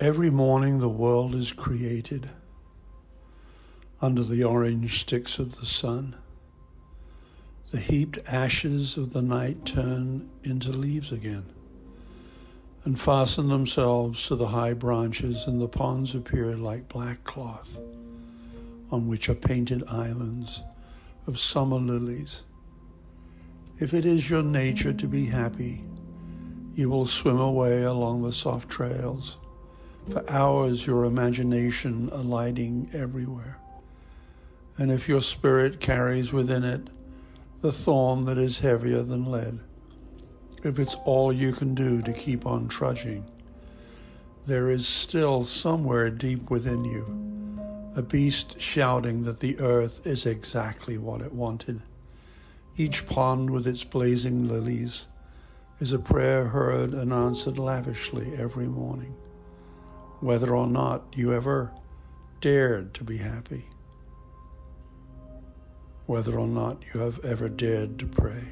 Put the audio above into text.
Every morning the world is created under the orange sticks of the sun. The heaped ashes of the night turn into leaves again and fasten themselves to the high branches, and the ponds appear like black cloth on which are painted islands of summer lilies. If it is your nature to be happy, you will swim away along the soft trails, for hours your imagination alighting everywhere. And if your spirit carries within it the thorn that is heavier than lead, if it's all you can do to keep on trudging, there is still somewhere deep within you a beast shouting that the earth is exactly what it wanted. Each pond with its blazing lilies is a prayer heard and answered lavishly every morning, whether or not you ever dared to be happy, whether or not you have ever dared to pray.